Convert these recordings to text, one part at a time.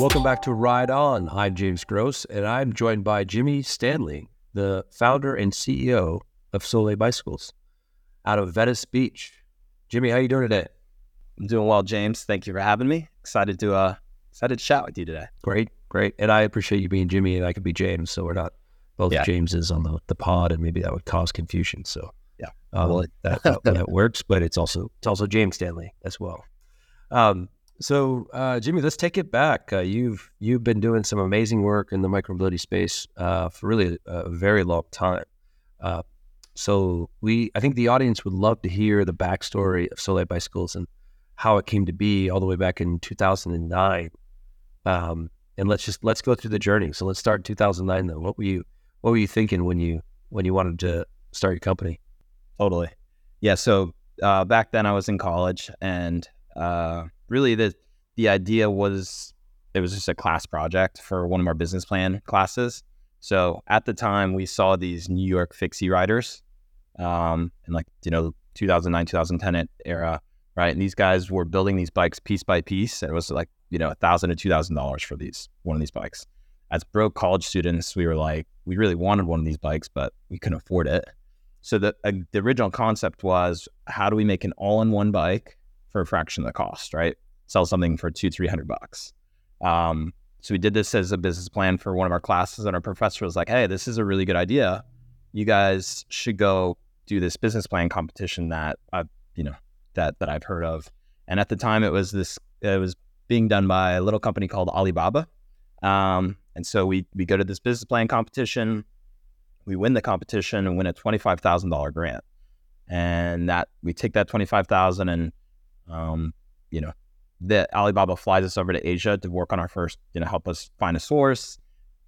Welcome back to Ride On. I'm James Gross, and I'm joined by Jimmy Standley, the founder and CEO of Solé Bicycles out of Venice Beach. Jimmy, how you doing today? I'm doing well, James. Thank you for having me. Excited to uh excited to chat with you today. Great, great. And I appreciate you being Jimmy and I could be James, so we're not both Yeah. Jameses on the, the pod and maybe that would cause confusion. So Yeah. um, Well, that, that, that works, but it's also it's also James Standley as well. Um, so uh, Jimmy, let's take it back. Uh, you've you've been doing some amazing work in the micromobility space uh, for really a, very long time. Uh, so we, I think the audience would love to hear the backstory of Solé Bicycles and how it came to be all the way back in 2009. Um, and let's just let's go through the journey. So let's start in 2009. Though, what were you what were you thinking when you when you wanted to start your company? Totally. Yeah. So uh, back then I was in college, and uh, really the the idea was it was just a class project for one of our business plan classes. So at the time we saw these New York fixie riders, um, in like you know 2009 2010 era, right? And these guys were building these bikes piece by piece. And it was like you know a thousand to two thousand dollars for these one of these bikes. As broke college students, we were like we really wanted one of these bikes, but we couldn't afford it. So the uh, the original concept was how do we make an all-in-one bike for a fraction of the cost, right? Sell something for two, three hundred bucks. Um, so we did this as a business plan for one of our classes, and our professor was like, "Hey, this is a really good idea. You guys should go do this business plan competition that I've, you know, that that I've heard of." And at the time, it was this. It was being done by a little company called Alibaba. Um, and so we we go to this business plan competition we win the competition and win a twenty-five thousand dollar grant, and that we take that twenty-five thousand and, um, you know, the Alibaba flies us over to Asia to work on our first, you know, help us find a source,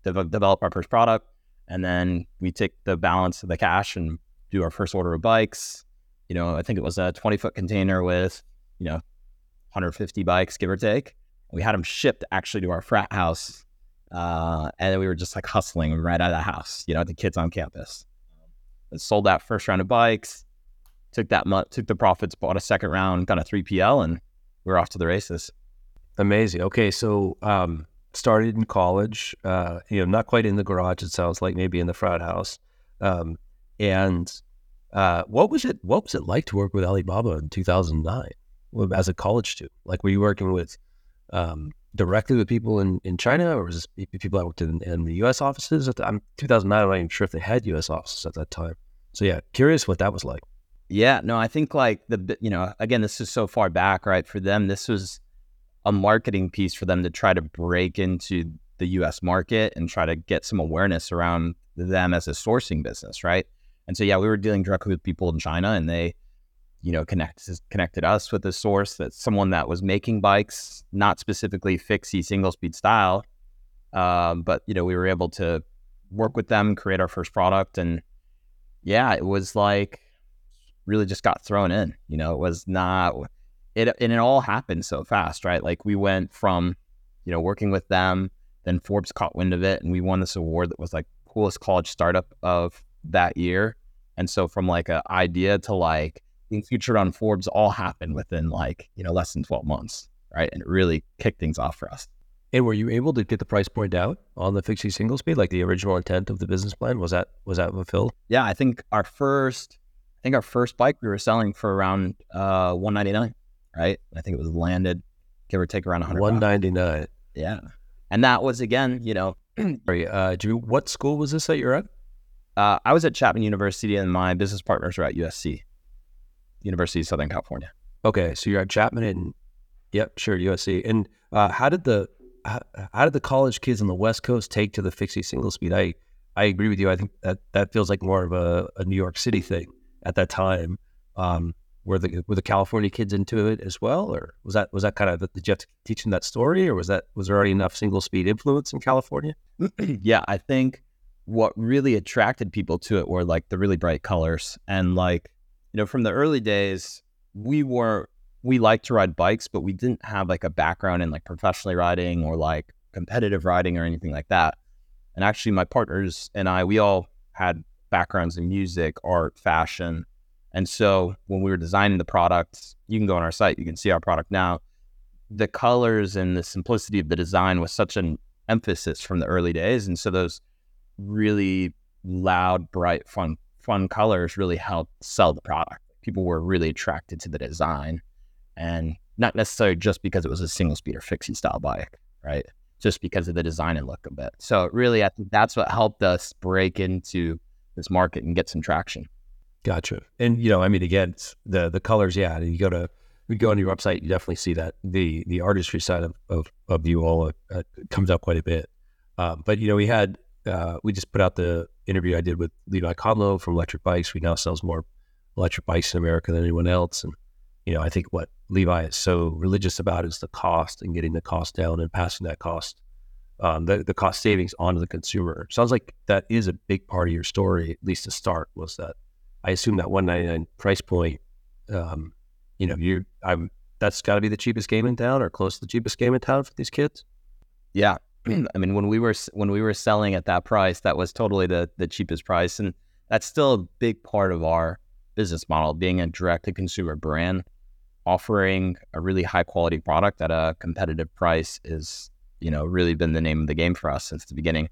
dev- develop our first product, and then we take the balance of the cash and do our first order of bikes. You know, I think it was a twenty-foot container with, you know, 150 bikes, give or take. We had them shipped actually to our frat house uh, and then we were just like hustling right out of the house, you know, the kids on campus. And sold that first round of bikes, took that month, took the profits, bought a second round, got a 3PL, and we are off to the races. Amazing. Okay, so um, started in college. Uh, you know, not quite in the garage. It sounds like maybe in the frat house. Um, and uh, what was it? What was it like to work with Alibaba in 2009 as a college student? Like, were you working with um, directly with people in, in China, or was this people that worked in, in the U.S. offices? At the, I'm 2009. I'm not even sure if they had U.S. offices at that time. So yeah, curious what that was like. Yeah, no, I think like the, you know, again, this is so far back, right? For them, this was a marketing piece for them to try to break into the US market and try to get some awareness around them as a sourcing business, right? And so, yeah, we were dealing directly with people in China and they, you know, connected connected us with a source that someone that was making bikes, not specifically fixie single speed style. Um, but, you know, we were able to work with them, create our first product. And yeah, it was like, really just got thrown in. You know, it was not it and it all happened so fast, right? Like we went from, you know, working with them, then Forbes caught wind of it and we won this award that was like coolest college startup of that year. And so from like an idea to like being featured on Forbes all happened within like, you know, less than 12 months, right? And it really kicked things off for us. And were you able to get the price point out on the fixie single speed, like the original intent of the business plan? Was that was that fulfilled? Yeah, I think our first I think our first bike we were selling for around uh 199, right? I think it was landed give or take around 100 One bucks. ninety nine. Yeah. And that was again, you know, Sorry, uh, Jimmy, what school was this that you're at? uh, I was at Chapman University and my business partners were at USC, University of Southern California. Okay, so you're at Chapman and yep, sure, USC. And uh, how did the how, how did the college kids on the West Coast take to the fixie single speed? I I agree with you. I think that that feels like more of a, a New York City thing at that time. Um, were the were the California kids into it as well, or was that was that kind of did you have to teach them that story, or was that was there already enough single speed influence in California? yeah, I think what really attracted people to it were like the really bright colors and like you know from the early days we were we liked to ride bikes but we didn't have like a background in like professionally riding or like competitive riding or anything like that and actually my partners and I we all had backgrounds in music art fashion and so when we were designing the products you can go on our site you can see our product now the colors and the simplicity of the design was such an emphasis from the early days, and so those really loud, bright, fun, fun colors really helped sell the product. People were really attracted to the design, and not necessarily just because it was a single speed or fixie style bike, right? Just because of the design and look of it. So really, I think that's what helped us break into this market and get some traction. Gotcha. And you know, I mean, again, the the colors. Yeah, And you go to we go on your website, you definitely see that the the artistry side of of, of you all uh, comes out quite a bit. Um, but you know, we had uh, we just put out the interview I did with Levi Conlow from Lectric eBikes. We now sells more electric bikes in America than anyone else, and you know, I think what Levi is so religious about is the cost and getting the cost down and passing that cost, um, the the cost savings onto the consumer. Sounds like that is a big part of your story, at least to start. Was that I assume that 199 price point, um, you know, you I'm that's got to be the cheapest game in town or close to the cheapest game in town for these kids. Yeah, I mean when we were when we were selling at that price, that was totally the the cheapest price, and that's still a big part of our business model, being a direct to consumer brand, offering a really high quality product at a competitive price is you know really been the name of the game for us since the beginning.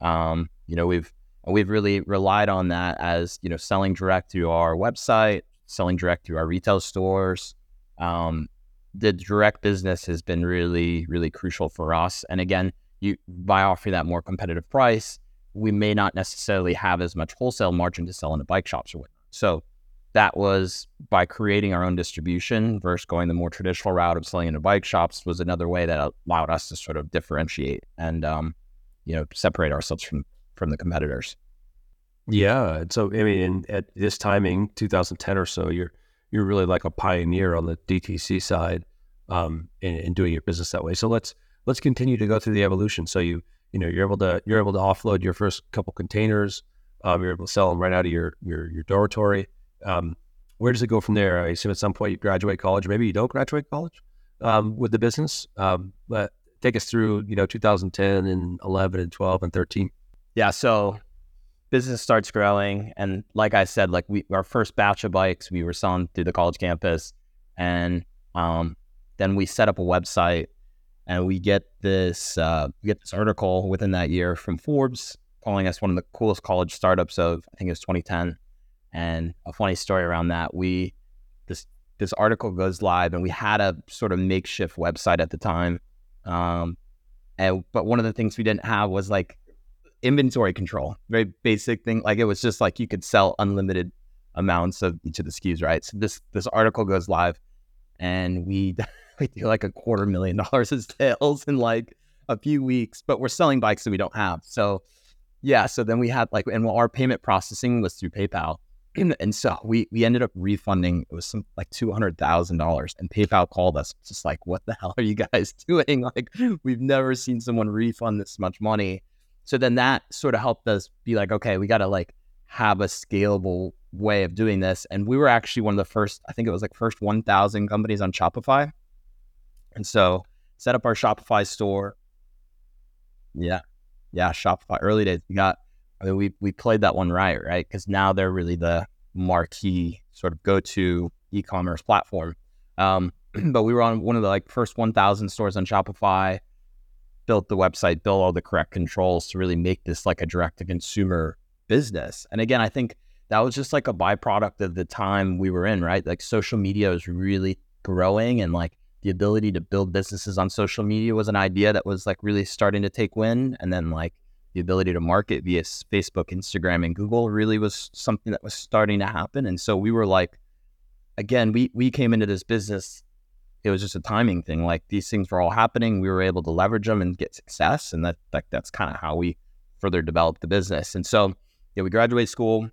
Um, you know we've we've really relied on that as you know selling direct through our website, selling direct through our retail stores. Um, the direct business has been really really crucial for us. And again, you by offering that more competitive price, we may not necessarily have as much wholesale margin to sell in into bike shops or whatnot. So that was by creating our own distribution versus going the more traditional route of selling into bike shops was another way that allowed us to sort of differentiate and um, you know separate ourselves from from the competitors. Yeah. So I mean, at this timing, 2010 or so, you're you're really like a pioneer on the DTC side, um, in, in doing your business that way. So let's let's continue to go through the evolution. So you you know you're able to you're able to offload your first couple containers. Um, you're able to sell them right out of your your your dormitory. Um, where does it go from there? I assume at some point you graduate college, maybe you don't graduate college um, with the business. Um, but take us through you know 2010 and 11 and 12 and 13. Yeah. So business starts growing, and like I said, like we our first batch of bikes we were selling through the college campus, and um, then we set up a website, and we get this uh, we get this article within that year from Forbes calling us one of the coolest college startups of I think it was 2010. And a funny story around that, we this this article goes live, and we had a sort of makeshift website at the time. Um, and but one of the things we didn't have was like inventory control, very basic thing. Like it was just like you could sell unlimited amounts of each of the SKUs, right? So this this article goes live, and we we do like a quarter million dollars in sales in like a few weeks, but we're selling bikes that we don't have. So yeah, so then we had like, and our payment processing was through PayPal. And so we we ended up refunding it was some like two hundred thousand dollars, and PayPal called us just like, "What the hell are you guys doing? Like, we've never seen someone refund this much money." So then that sort of helped us be like, okay, we got to like have a scalable way of doing this. And we were actually one of the first, I think it was like first 1,000 companies on Shopify. And so set up our Shopify store. Yeah. Yeah. Shopify early days. We got, I mean, we, we played that one right, right? Because now they're really the marquee sort of go to e commerce platform. Um, but we were on one of the like first 1,000 stores on Shopify built the website, built all the correct controls to really make this like a direct to consumer business. And again, I think that was just like a byproduct of the time we were in, right? Like social media was really growing and like the ability to build businesses on social media was an idea that was like really starting to take wind. And then like the ability to market via Facebook, Instagram, and Google really was something that was starting to happen. And so we were like, again, we we came into this business it was just a timing thing. Like these things were all happening. We were able to leverage them and get success. And that, that that's kind of how we further developed the business. And so, yeah, we graduated school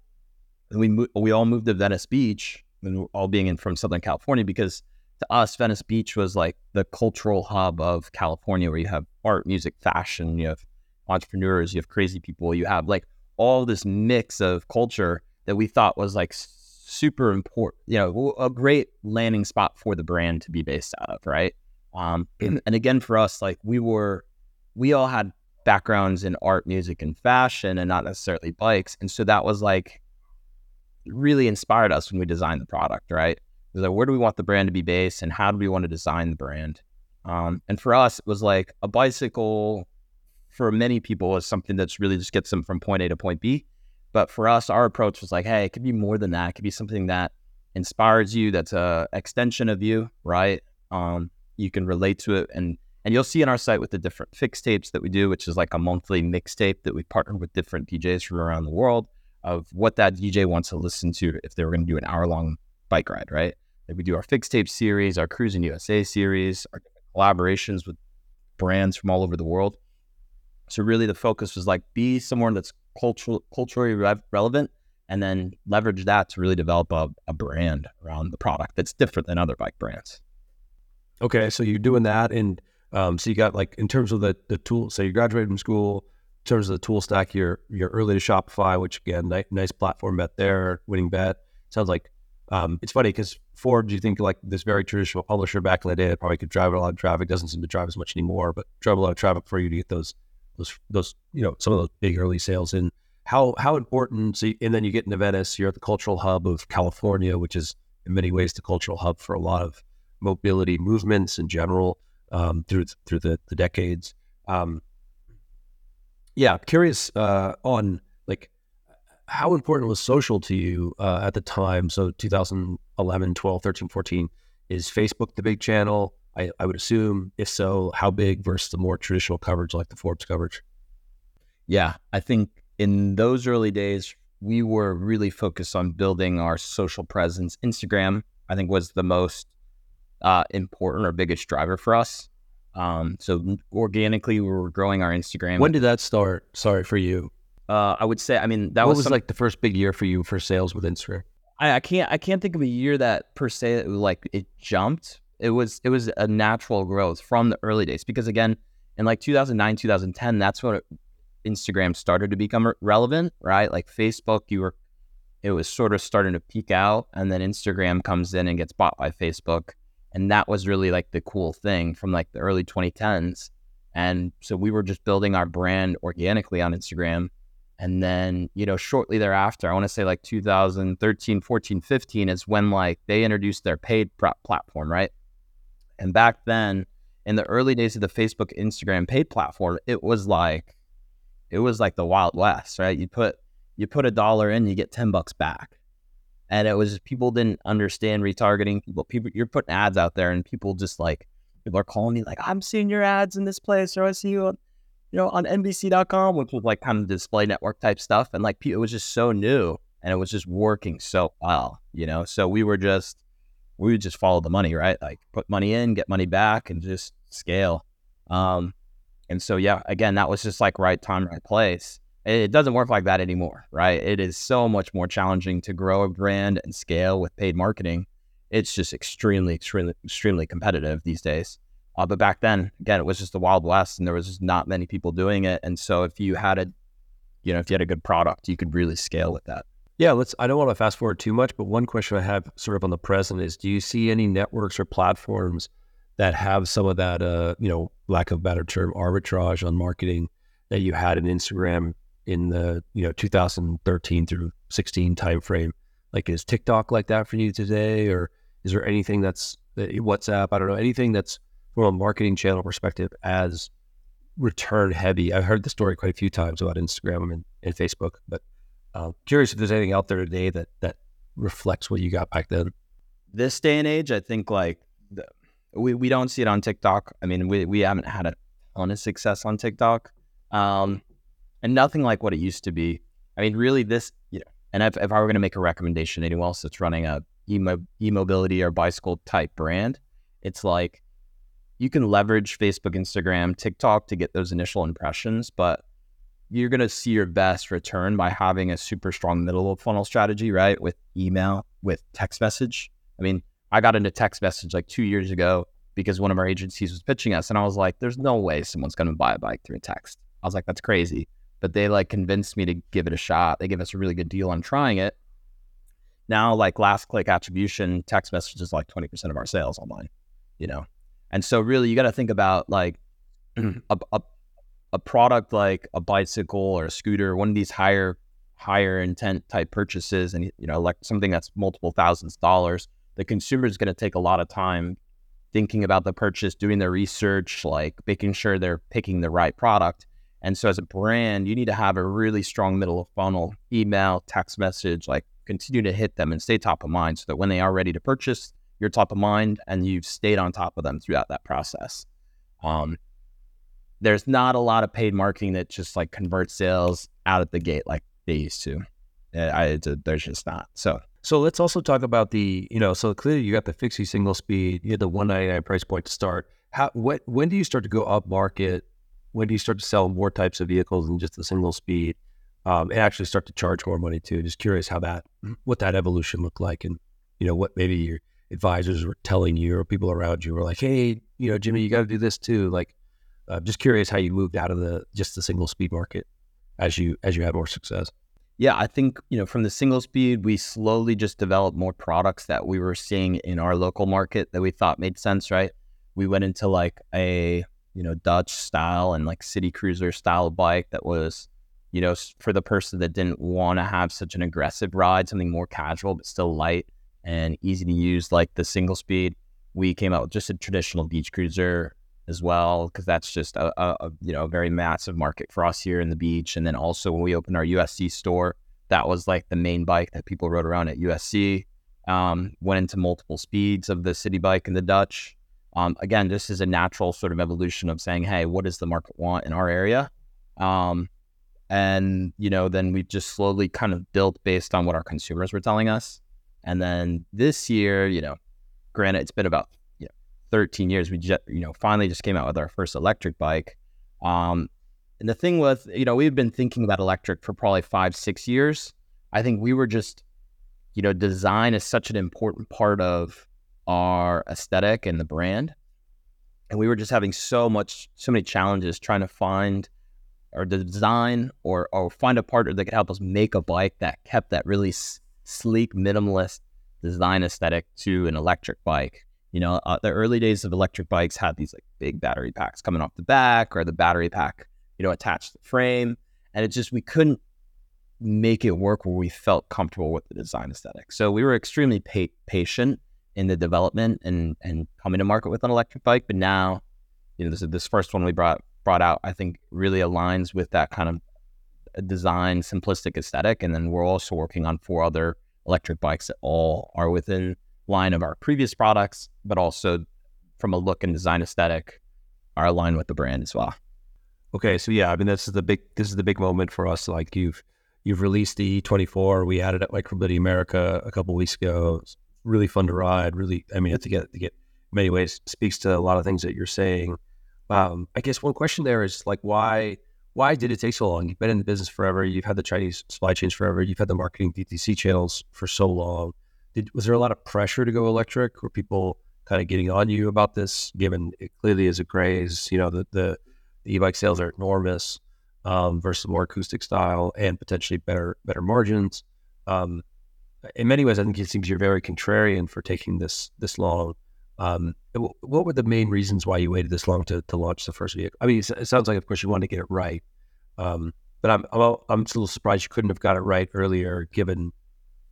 and we, mo- we all moved to Venice Beach and all being in from Southern California because to us, Venice Beach was like the cultural hub of California where you have art, music, fashion, you have entrepreneurs, you have crazy people, you have like all this mix of culture that we thought was like super important, you know, a great landing spot for the brand to be based out of, right? Um, and, and again, for us, like we were, we all had backgrounds in art, music, and fashion, and not necessarily bikes, and so that was like really inspired us when we designed the product, right? Like, where do we want the brand to be based, and how do we want to design the brand? Um, and for us, it was like a bicycle for many people is something that's really just gets them from point A to point B. But for us, our approach was like, hey, it could be more than that. It could be something that inspires you, that's a extension of you, right? Um, you can relate to it. And and you'll see in our site with the different fix tapes that we do, which is like a monthly mixtape that we partner with different DJs from around the world of what that DJ wants to listen to if they were going to do an hour long bike ride, right? Like we do our fix tape series, our Cruising USA series, our collaborations with brands from all over the world. So really, the focus was like be someone that's cultural, culturally re- relevant, and then leverage that to really develop a, a brand around the product that's different than other bike brands. Okay, so you're doing that, and um, so you got like in terms of the the tool. So you graduated from school. In terms of the tool stack, you're you're early to Shopify, which again, nice, nice platform bet there, winning bet. Sounds like um, it's funny because Forbes, you think like this very traditional publisher back in the day that probably could drive a lot of traffic, doesn't seem to drive as much anymore, but drive a lot of traffic for you to get those those those you know some of those big early sales and How how important? So you, and then you get into Venice. You're at the cultural hub of California, which is in many ways the cultural hub for a lot of mobility movements in general um, through through the, the decades. Um, yeah, curious uh, on like how important was social to you uh, at the time? So 2011, 12, 13, 14. Is Facebook the big channel? I, I would assume. If so, how big versus the more traditional coverage like the Forbes coverage? Yeah, I think in those early days, we were really focused on building our social presence. Instagram, I think, was the most uh, important or biggest driver for us. Um, so organically, we were growing our Instagram. When did that start? Sorry for you. Uh, I would say, I mean, that what was, was some- like the first big year for you for sales with Instagram. I, I can't I can't think of a year that per se like it jumped. It was it was a natural growth from the early days because again in like 2009 2010 that's when Instagram started to become relevant right like Facebook you were it was sort of starting to peak out and then Instagram comes in and gets bought by Facebook and that was really like the cool thing from like the early 2010s and so we were just building our brand organically on Instagram and then, you know, shortly thereafter, I want to say like 2013, 14, 15 is when like they introduced their paid platform, right? And back then, in the early days of the Facebook, Instagram paid platform, it was like, it was like the Wild West, right? You put you put a dollar in, you get 10 bucks back. And it was people didn't understand retargeting. People, people, you're putting ads out there, and people just like people are calling me like, I'm seeing your ads in this place, or I see you on you know, on NBC.com, which was like kind of display network type stuff. And like, it was just so new and it was just working so well, you know? So we were just, we would just follow the money, right? Like put money in, get money back and just scale. Um, and so, yeah, again, that was just like right time, right place. It doesn't work like that anymore, right? It is so much more challenging to grow a brand and scale with paid marketing. It's just extremely, extremely, extremely competitive these days. Uh, but back then, again, it was just the Wild West, and there was just not many people doing it. And so, if you had a, you know, if you had a good product, you could really scale with that. Yeah, let's. I don't want to fast forward too much, but one question I have, sort of on the present, is: Do you see any networks or platforms that have some of that, uh, you know, lack of better term, arbitrage on marketing that you had in Instagram in the, you know, 2013 through 16 timeframe? Like, is TikTok like that for you today, or is there anything that's WhatsApp? I don't know anything that's from a marketing channel perspective as return heavy. I've heard the story quite a few times about Instagram and, and Facebook, but uh, curious if there's anything out there today that that reflects what you got back then. This day and age, I think like the, we we don't see it on TikTok. I mean, we we haven't had a ton of success on TikTok, um, and nothing like what it used to be. I mean, really, this you know, and if, if I were going to make a recommendation to anyone else that's running a e mobility or bicycle type brand, it's like you can leverage Facebook, Instagram, TikTok to get those initial impressions, but you're going to see your best return by having a super strong middle of funnel strategy, right? With email, with text message. I mean, I got into text message like two years ago because one of our agencies was pitching us, and I was like, there's no way someone's going to buy a bike through a text. I was like, that's crazy. But they like convinced me to give it a shot. They gave us a really good deal on trying it. Now, like last click attribution, text message is like 20% of our sales online, you know? And so really you got to think about like a, a, a product like a bicycle or a scooter, one of these higher higher intent type purchases and you know like something that's multiple thousands of dollars, the consumer is going to take a lot of time thinking about the purchase, doing their research, like making sure they're picking the right product. And so, as a brand, you need to have a really strong middle of funnel, email, text message, like continue to hit them and stay top of mind so that when they are ready to purchase, you're top of mind and you've stayed on top of them throughout that process. Um, there's not a lot of paid marketing that just like converts sales out at the gate like they used to. I, there's just not. So so let's also talk about the, you know, so clearly you got the Fixie single speed, you had the 199 price point to start. How what when do you start to go up market? When do you start to sell more types of vehicles than just the single speed? Um, and actually start to charge more money too. Just curious how that what that evolution looked like and you know what maybe your advisors were telling you or people around you were like, hey, you know, Jimmy, you got to do this too. Like, uh, just curious how you moved out of the just the single speed market as you as you had more success. Yeah, I think, you know, from the single speed, we slowly just developed more products that we were seeing in our local market that we thought made sense, right? We went into like a, you know, Dutch style and like city cruiser style bike that was, you know, for the person that didn't want to have such an aggressive ride, something more casual but still light and easy to use like the single speed. We came out with just a traditional beach cruiser as well because that's just a, a, you know a very massive market for us here in the beach. And then also when we opened our USC store, that was like the main bike that people rode around at USC. Um, went into multiple speeds of the city bike and the Dutch. Um, again, this is a natural sort of evolution of saying, hey, what does the market want in our area? Um, and you know, then we just slowly kind of built based on what our consumers were telling us. And then this year, you know, granted, it's been about 13 years, we just, you know, finally just came out with our first electric bike. Um, and the thing was, you know, we've been thinking about electric for probably five, six years. I think we were just, you know, design is such an important part of our aesthetic and the brand. And we were just having so much, so many challenges trying to find or design or, or find a partner that could help us make a bike that kept that really s- sleek, minimalist design aesthetic to an electric bike. You know, uh, the early days of electric bikes had these like big battery packs coming off the back or the battery pack, you know, attached to the frame. And it just, we couldn't make it work where we felt comfortable with the design aesthetic. So we were extremely pa- patient in the development and, and coming to market with an electric bike. But now, you know, this, this first one we brought, brought out, I think really aligns with that kind of design simplistic aesthetic. And then we're also working on four other electric bikes that all are within line of our previous products, but also from a look and design aesthetic are aligned with the brand as well. Okay, so yeah, I mean this is the big this is the big moment for us. Like you've you've released the E24. We it at Micromobility America a couple weeks ago. It's really fun to ride. Really, I mean, to get to get many ways speaks to a lot of things that you're saying. Um, I guess one question there is like why why did it take so long? You've been in the business forever. You've had the Chinese supply chains forever. You've had the marketing DTC channels for so long. Did, was there a lot of pressure to go electric? Were people kind of getting on you about this, given it clearly is a craze? You know, the the, the e-bike sales are enormous um, versus more acoustic style and potentially better better margins. Um, in many ways, I think it seems you're very contrarian for taking this this long. Um, what were the main reasons why you waited this long to, to launch the first vehicle? I mean, it sounds like, of course, you wanted to get it right, um, but I'm, I'm I'm still surprised you couldn't have got it right earlier, given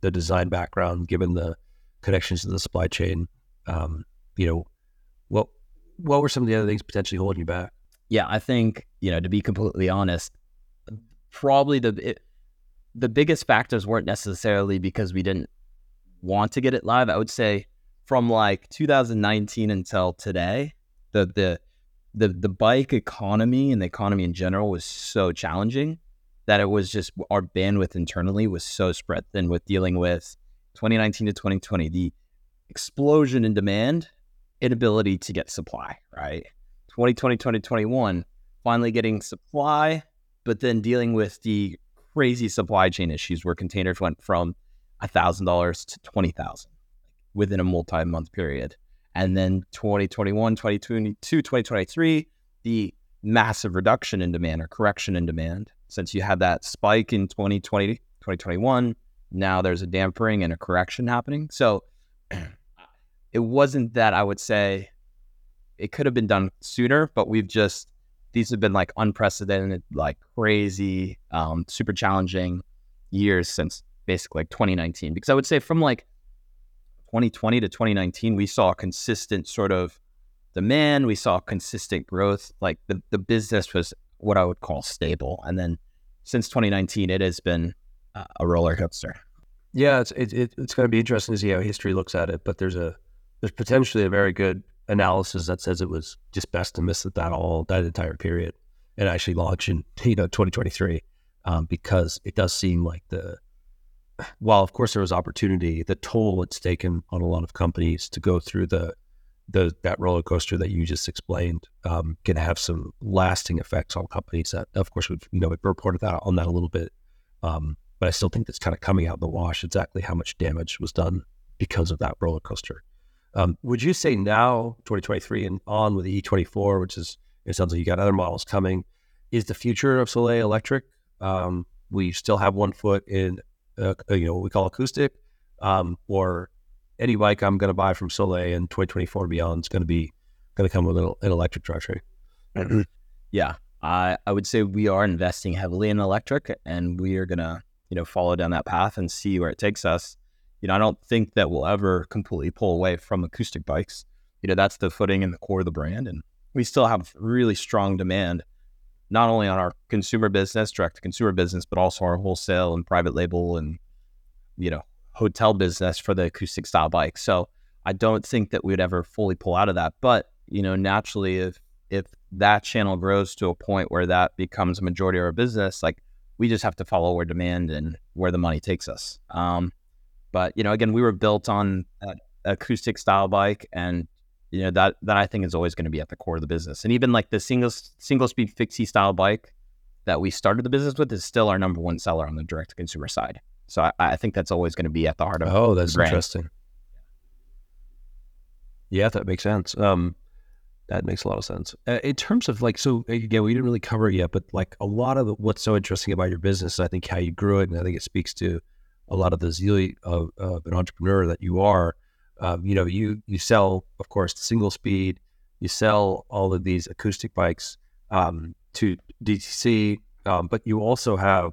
the design background, given the connections to the supply chain, um, you know, what what were some of the other things potentially holding you back? Yeah, I think you know to be completely honest, probably the it, the biggest factors weren't necessarily because we didn't want to get it live. I would say from like 2019 until today, the the the the bike economy and the economy in general was so challenging that it was just our bandwidth internally was so spread thin with dealing with 2019 to 2020, the explosion in demand, inability to get supply, right? 2020, 2021, finally getting supply, but then dealing with the crazy supply chain issues where containers went from $1,000 to 20000 within a multi-month period. And then 2021, 2022, 2023, the massive reduction in demand or correction in demand since you had that spike in 2020, 2021, now there's a dampering and a correction happening. So it wasn't that I would say it could have been done sooner, but we've just, these have been like unprecedented, like crazy, um, super challenging years since basically like 2019. Because I would say from like 2020 to 2019, we saw consistent sort of demand. We saw consistent growth. Like the, the business was what I would call stable. And then since 2019, it has been uh, a roller coaster. Yeah, it's it, it, it's going to be interesting to see how history looks at it. But there's a there's potentially a very good analysis that says it was just best to miss that all that entire period and actually launch in you know 2023 um, because it does seem like the while of course there was opportunity, the toll it's taken on a lot of companies to go through the the that roller coaster that you just explained um, can have some lasting effects on companies. That of course we've you know we've reported that on that a little bit, um, but I still think that's kind of coming out in the wash exactly how much damage was done because of that roller coaster. Um, would you say now 2023 and on with the E24, which is it sounds like you got other models coming, is the future of Solé electric? Um, we still have one foot in uh, you know what we call acoustic, um, or any bike I'm going to buy from Solé in 2024 and beyond is going to be going to come with an, an electric drivetrain. yeah, I I would say we are investing heavily in electric, and we are going to you know follow down that path and see where it takes us. You know, I don't think that we'll ever completely pull away from acoustic bikes. You know, that's the footing and the core of the brand, and we still have really strong demand, not only on our consumer business, direct to consumer business, but also our wholesale and private label and you know hotel business for the acoustic style bike. So I don't think that we'd ever fully pull out of that. But you know, naturally, if if that channel grows to a point where that becomes a majority of our business, like we just have to follow where demand and where the money takes us. Um, but you know, again, we were built on acoustic style bike, and you know that that I think is always going to be at the core of the business. And even like the single single speed fixie style bike that we started the business with is still our number one seller on the direct to consumer side. So I, I think that's always going to be at the heart of. Oh, that's interesting. Yeah, that makes sense. Um, that makes a lot of sense. Uh, in terms of like, so again, we didn't really cover it yet, but like a lot of the, what's so interesting about your business, I think how you grew it, and I think it speaks to a lot of the zeal of, of an entrepreneur that you are. Um, you know, you you sell, of course, the single speed. You sell all of these acoustic bikes um, to DTC, um, but you also have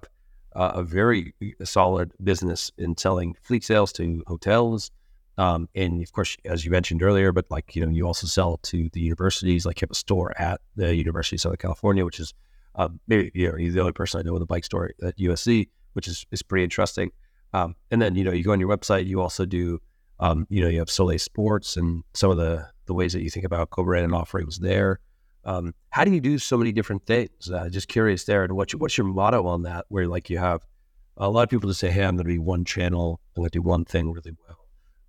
uh, a very solid business in selling fleet sales to hotels. Um, and of course, as you mentioned earlier, but like, you know, you also sell to the universities, like you have a store at the University of Southern California, which is uh, maybe, you know, you're the only person I know with a bike store at USC, which is, is pretty interesting. Um, and then, you know, you go on your website, you also do, um, you know, you have Solé Sports and some of the, the ways that you think about co-brand and offerings there. Um, how do you do so many different things? Uh, just curious there. And what's your, what's your motto on that? Where like you have a lot of people just say, "Hey, I'm going to be one channel. I'm going to do one thing really well."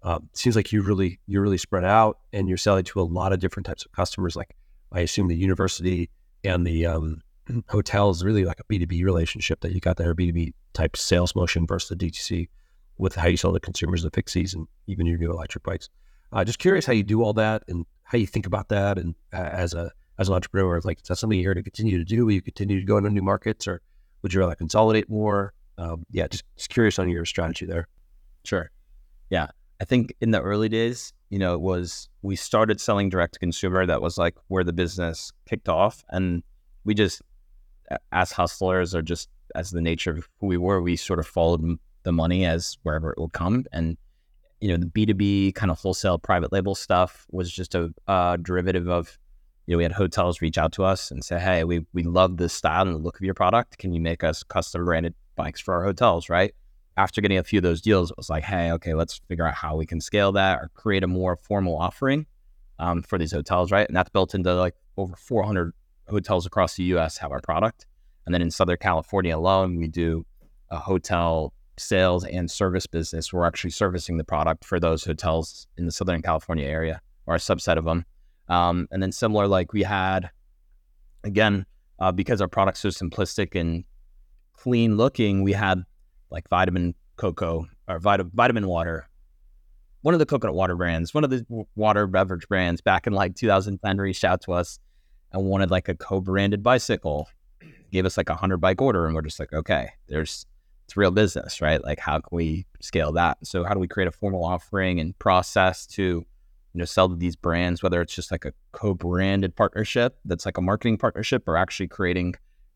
Um, seems like you really you're really spread out, and you're selling to a lot of different types of customers. Like I assume the university and the um, hotel is really like a B2B relationship that you got there, B2B type sales motion versus the DTC with how you sell to consumers, the fixies, and even your new electric bikes. Uh, just curious how you do all that and how you think about that, and uh, as a as an entrepreneur? Like, is that something you're here to continue to do? Will you continue to go into new markets or would you rather consolidate more? Um, yeah, just, just curious on your strategy there. Sure. Yeah. I think in the early days, you know, it was we started selling direct to consumer. That was like where the business kicked off. And we just, as hustlers or just as the nature of who we were, we sort of followed the money as wherever it would come. And, you know, the B2B kind of wholesale private label stuff was just a derivative of you know, we had hotels reach out to us and say, "Hey, we we love the style and the look of your product. Can you make us custom branded bikes for our hotels?" Right. After getting a few of those deals, it was like, "Hey, okay, let's figure out how we can scale that or create a more formal offering um, for these hotels." Right, and that's built into like over 400 hotels across the U.S. have our product, and then in Southern California alone, we do a hotel sales and service business. We're actually servicing the product for those hotels in the Southern California area or a subset of them. Um, and then similar, like we had, again, uh, because our product's so simplistic and clean looking, we had like vitamin cocoa or vit- vitamin water. One of the coconut water brands, one of the water beverage brands back in like 2010 reached out to us and wanted like a co-branded bicycle. Gave us like a hundred bike order, and we're just like, okay, there's it's real business, right? Like, how can we scale that? So, how do we create a formal offering and process to you know sell to these brands whether it's just like a co-branded partnership that's like a marketing partnership or actually creating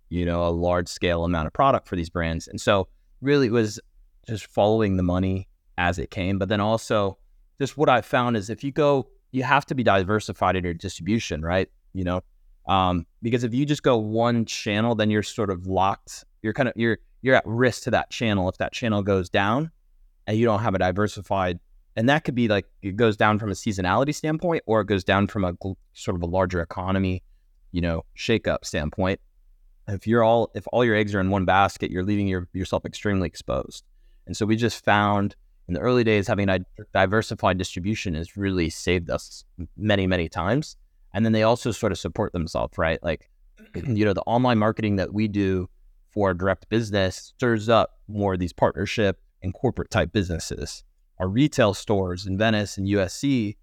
you know a large scale amount of product for these brands and so really it was just following the money as it came but then also just what i found is if you go you have to be diversified in your distribution, right? You know, um, because if you just go one channel, then you're sort of locked. You're kind of you're you're at risk to that channel if that channel goes down, and you don't have a diversified. And that could be like it goes down from a seasonality standpoint, or it goes down from a sort of a larger economy, you know, shakeup standpoint. If you're all if all your eggs are in one basket, you're leaving your, yourself extremely exposed. And so we just found in the early days having a diversified distribution has really saved us many many times and then they also sort of support themselves, right? Like, you know, the online marketing that we do for direct business stirs up more of these partnership and corporate type businesses. Our retail stores in Venice and USC,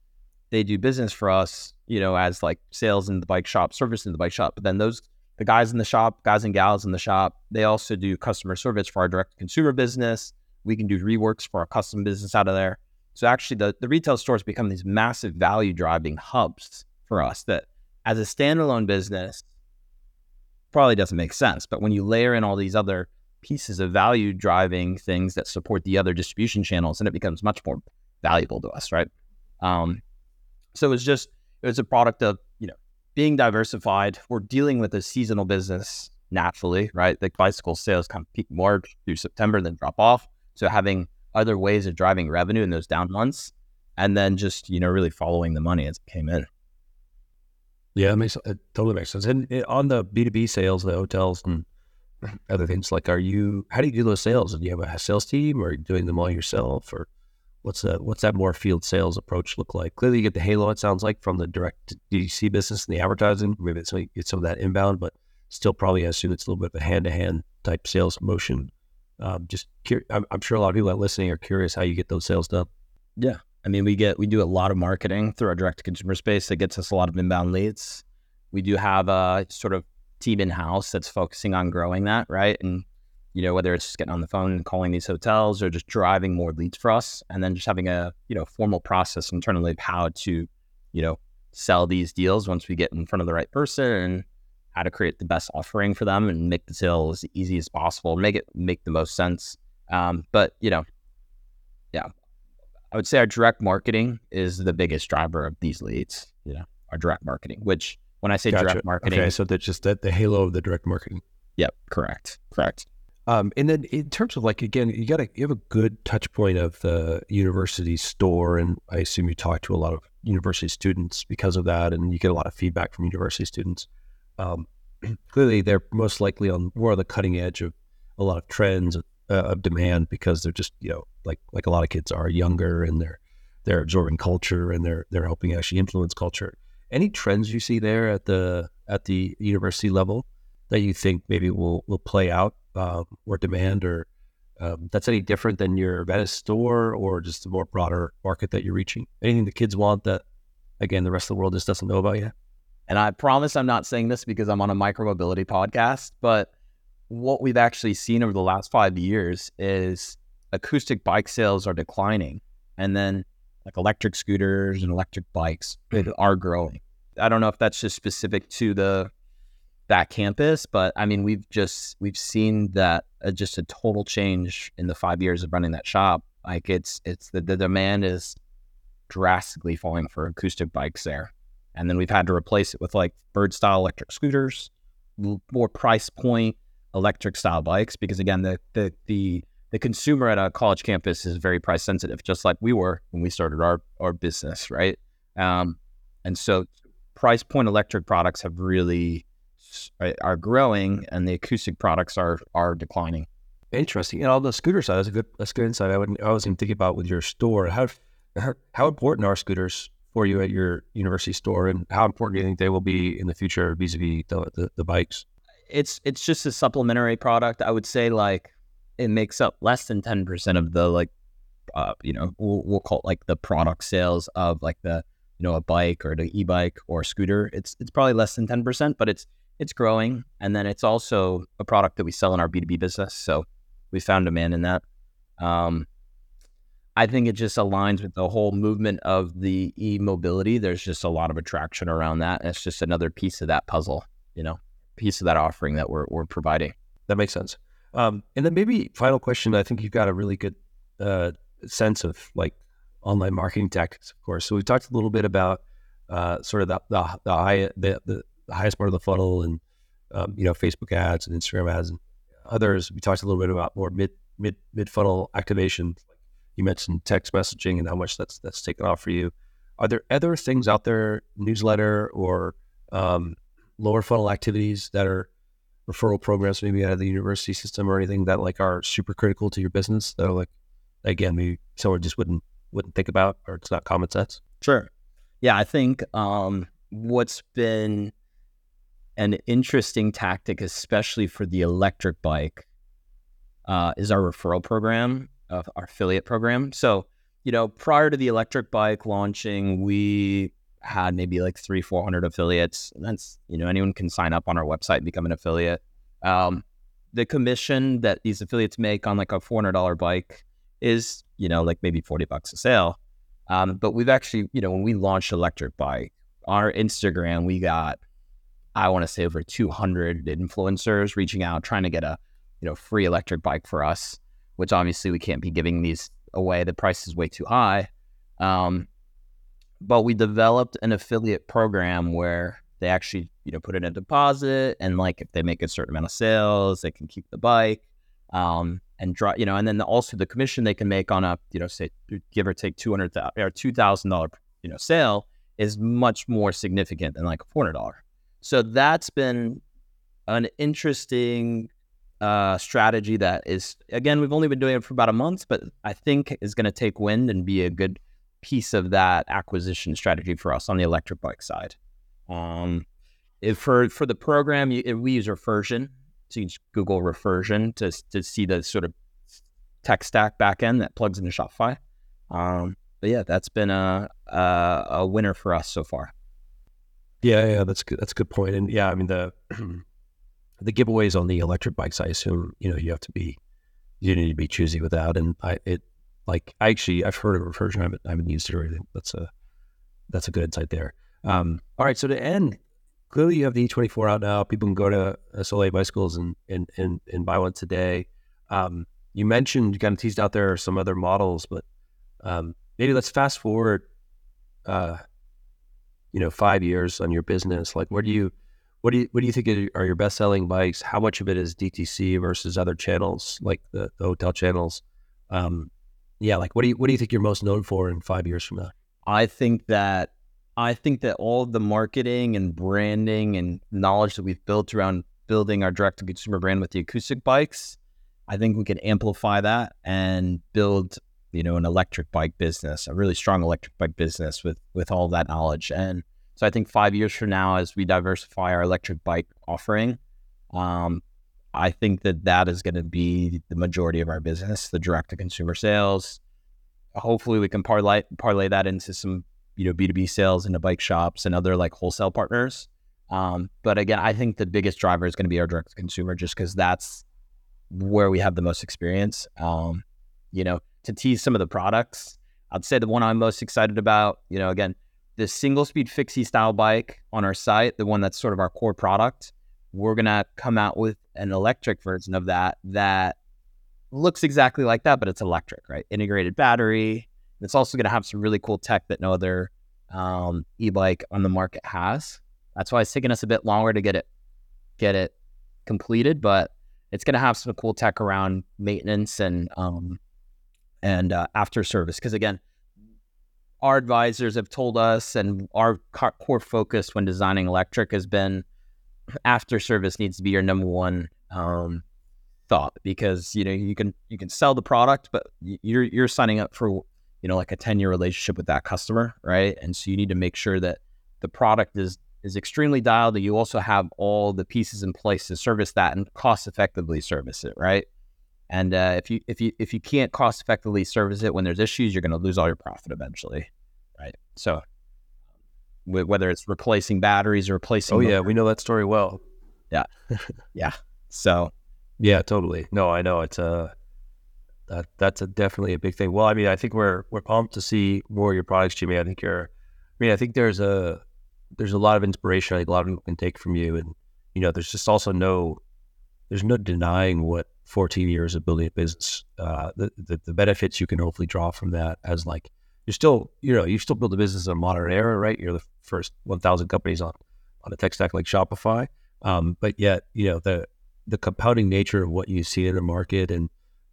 they do business for us, you know, as like sales in the bike shop, service in the bike shop. But then those, the guys in the shop, guys and gals in the shop, they also do customer service for our direct consumer business. We can do reworks for our custom business out of there. So actually, the, the retail stores become these massive value driving hubs for us that as a standalone business probably doesn't make sense. But when you layer in all these other pieces of value driving things that support the other distribution channels, and it becomes much more valuable to us, right? Um, so it's just it was a product of you know being diversified. We're dealing with a seasonal business naturally, right? The bicycle sales kind of peak more through September, then drop off. So having other ways of driving revenue in those down months, and then just you know really following the money as it came in. Yeah, it makes it totally makes sense. And it, on the B two B sales, the hotels and other things, like, are you? How do you do those sales? Do you have a sales team, or doing them all yourself, or what's that? What's that more field sales approach look like? Clearly, you get the halo. It sounds like from the direct dc business and the advertising. Maybe it's get some of that inbound, but still probably I assume it's a little bit of a hand to hand type sales motion. Um, just cur- I'm, I'm sure a lot of people that listening are curious how you get those sales done. Yeah, I mean, we get we do a lot of marketing through our direct to consumer space that gets us a lot of inbound leads. We do have a sort of team in house that's focusing on growing that, right? And you know, whether it's just getting on the phone and calling these hotels or just driving more leads for us, and then just having a you know formal process internally of how to you know sell these deals once we get in front of the right person and how to create the best offering for them and make the sale as easy as possible, make it make the most sense. Um, but you know, yeah, I would say our direct marketing is the biggest driver of these leads. You know, our direct marketing, which when I say gotcha. direct marketing, okay, so that's just that the halo of the direct marketing. Yep, correct, correct. Um, and then in terms of like again, you got to you have a good touch point of the university store, and I assume you talk to a lot of university students because of that, and you get a lot of feedback from university students. Um, clearly, they're most likely on more of the cutting edge of a lot of trends uh, of demand because they're just you know like like a lot of kids are younger and they're they're absorbing culture and they're they're helping actually influence culture. Any trends you see there at the at the university level that you think maybe will will play out uh, or demand or um, that's any different than your Venice store or just a more broader market that you're reaching? Anything the kids want that again the rest of the world just doesn't know about yet? And I promise I'm not saying this because I'm on a micromobility podcast, but what we've actually seen over the last five years is acoustic bike sales are declining, and then like electric scooters and electric bikes are growing. I don't know if that's just specific to the that campus, but I mean we've just we've seen that uh, just a total change in the five years of running that shop. Like it's it's the, the demand is drastically falling for acoustic bikes there, and then we've had to replace it with like bird style electric scooters, more price point electric style bikes because again the the the the consumer at a college campus is very price sensitive, just like we were when we started our our business, right? Um, and so, price point electric products have really are growing, and the acoustic products are are declining. Interesting. And on the scooter side, that's a good that's good insight. I would I was even thinking about with your store. How how important are scooters for you at your university store, and how important do you think they will be in the future vis-a-vis the, the, the bikes? It's it's just a supplementary product. I would say like it makes up less than 10% of the like uh, you know we'll, we'll, call it like the product sales of like the you know a bike or the e-bike or scooter. It's it's probably less than 10% but it's it's growing. And then it's also a product that we sell in our b2b business so we found demand in that. Um, i think it just aligns with the whole movement of the e-mobility. There's just a lot of attraction around that it's just another piece of that puzzle you know piece of that offering that we're, we're providing. That makes sense um, and then maybe final question. I think you've got a really good uh, sense of like online marketing tactics, of course. So we talked a little bit about uh, sort of the the, the high the, the, highest part of the funnel and um, you know Facebook ads and Instagram ads and others. We talked a little bit about more mid mid mid funnel activation. You mentioned text messaging and how much that's that's taken off for you. Are there other things out there, newsletter or um, lower funnel activities that are referral programs, maybe out of the university system or anything that like are super critical to your business that are like, again, maybe someone just wouldn't wouldn't think about or it's not common sense? Sure. Yeah, I think um, what's been an interesting tactic, especially for the electric bike, uh, is our referral program, uh, our affiliate program. So, you know, prior to the electric bike launching, we had maybe like three, 400 affiliates. And that's, you know, anyone can sign up on our website and become an affiliate. Um, the commission that these affiliates make on like a $400 bike is, you know, like maybe 40 bucks a sale. Um, but we've actually, you know, when we launched electric bike, our Instagram, we got, I want to say over 200 influencers reaching out, trying to get a, you know, free electric bike for us, which obviously we can't be giving these away. The price is way too high. Um, but we developed an affiliate program where they actually, you know, put in a deposit and like if they make a certain amount of sales, they can keep the bike. Um, and draw, you know, and then also the commission they can make on a, you know, say give or take two hundred thousand or two thousand dollar, you know, sale is much more significant than like a four hundred dollar. So that's been an interesting uh, strategy that is again we've only been doing it for about a month, but I think is going to take wind and be a good piece of that acquisition strategy for us on the electric bike side. Um, for for the program, you, we use Refersion. So you Google Refersion to to see the sort of tech stack backend that plugs into Shopify. Um, but yeah, that's been a, a, a winner for us so far. Yeah, yeah, that's good. That's a good point. And yeah, I mean the the giveaways on the electric bikes, I assume you know you have to be you need to be choosy with that. And I it like I actually I've heard of Refersion, I haven't, I haven't used it or anything. That's a that's a good insight there. Um, all right, so to end, clearly you have the E24 out now. People can go to Solé Bicycles and and and, and buy one today. Um, you mentioned you kind of teased out there some other models, but um, maybe let's fast forward, uh, you know, five years on your business. Like, where do you, what do you, what do you think are your best selling bikes? How much of it is DTC versus other channels, like the, the hotel channels? Um, yeah, like what do you, what do you think you're most known for in five years from now? I think that I think that all the marketing and branding and knowledge that we've built around building our direct to consumer brand with the acoustic bikes, I think we can amplify that and build, you know, an electric bike business, a really strong electric bike business with with all that knowledge. And so I think five years from now, as we diversify our electric bike offering, um, I think that that is going to be the majority of our business, the direct to consumer sales. Hopefully, we can parlay parlay that into some you know B2B sales into bike shops and other like wholesale partners. Um, but again, I think the biggest driver is going to be our direct to consumer, just because that's where we have the most experience. Um, you know, to tease some of the products, I'd say the one I'm most excited about, you know, again, the single speed fixie style bike on our site, the one that's sort of our core product. We're gonna come out with an electric version of that that looks exactly like that, but it's electric, right? Integrated battery, it's also going to have some really cool tech that no other um, e-bike on the market has. That's why it's taking us a bit longer to get it get it completed, but it's going to have some cool tech around maintenance and um, and uh, after service. Because again, our advisors have told us, and our core focus when designing electric has been after service needs to be your number one um, thought because you know you can you can sell the product, but you're you're signing up for you know, like a 10 year relationship with that customer, right? And so you need to make sure that the product is is extremely dialed that you also have all the pieces in place to service that and cost effectively service it, right? And uh, if you if you if you can't cost effectively service it when there's issues, you're going to lose all your profit eventually, right? So whether it's replacing batteries or replacing, oh yeah, we know that story well. Yeah, yeah. So yeah, totally. No, I know it's a uh, that that's a definitely a big thing. Well, I mean, I think we're we're pumped to see more of your products, Jimmy. I think you're, I mean, I think there's a there's a lot of inspiration. I think a lot of people can take from you, and you know, there's just also no there's no denying what 14 years of building a business, uh, the, the, the benefits you can hopefully draw from that as like you're still, you know, you still build a business in a modern era, right? You're the first 1,000 companies on on a tech stack like Shopify, um, but yet, you know, the the compounding nature of what you see in the market and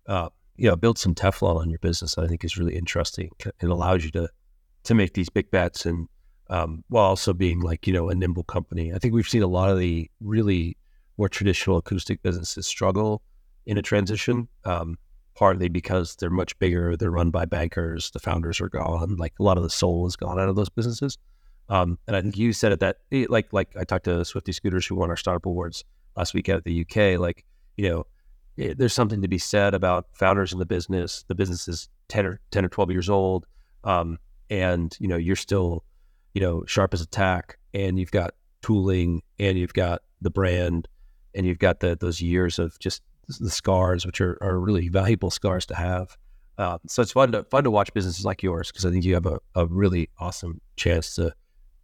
uh, you know, build some Teflon on your business. I think is really interesting. It allows you to to make these big bets and um, while also being like you know a nimble company. I think we've seen a lot of the really more traditional acoustic businesses struggle in a transition. Um, partly because they're much bigger, they're run by bankers, the founders are gone, like a lot of the soul is gone out of those businesses. Um, and I think you said it that eh, like like I talked to Swifty Scooters who won our startup awards last week of the UK. Like you know, it, eh, there's something to be said about founders in the business. The business is ten or ten or twelve years old, um, and you know you're still you know sharp as a tack, and you've got tooling, and you've got the brand, and you've got the, those years of just the scars, which are, are really valuable scars to have. Uh, so it's fun to fun to watch businesses like yours because I think you have a, a really awesome chance to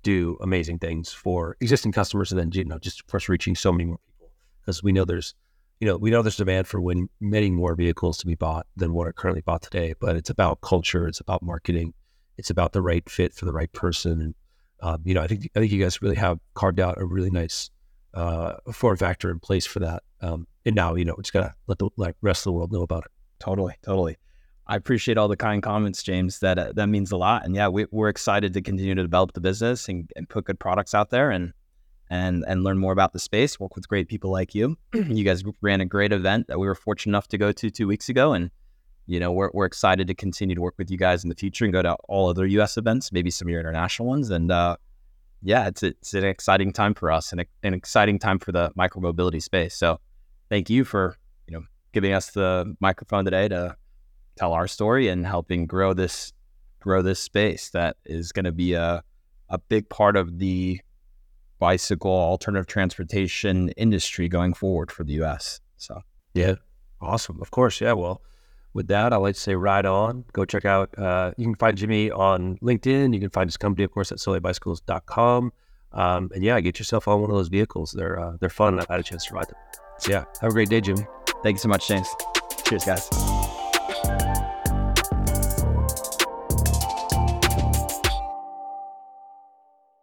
do amazing things for existing customers and then you know just of course reaching so many more people because we know there's you know we know there's demand for when many more vehicles to be bought than what are currently bought today but it's about culture it's about marketing it's about the right fit for the right person and um, you know I think I think you guys really have carved out a really nice uh, form factor in place for that. Um, and now, you know, we just gotta let the like rest of the world know about it. Totally, totally. I appreciate all the kind comments, James. That uh, that means a lot. And yeah, we, are excited to continue to develop the business and, and put good products out there and and and learn more about the space. Work with great people like you. you guys ran a great event that we were fortunate enough to go to two weeks ago, and you know we're we're excited to continue to work with you guys in the future and go to all other U.S. events, maybe some of your international ones, and uh, yeah, it's it's an exciting time for us and an exciting time for the micromobility space. So thank you for you know giving us the microphone today to tell our story and helping grow this grow this space that is going to be a a big part of the bicycle alternative transportation industry going forward for the US. So yeah, awesome. Of course, yeah. Well, with that, I'd like to say ride on. Go check out, uh, you can find Jimmy on LinkedIn. You can find his company, of course, at solebicycles.com. Um, and yeah, get yourself on one of those vehicles. They're, uh, they're fun. I've had a chance to ride them. So yeah, have a great day, Jimmy. Thank you so much, James. Cheers, guys.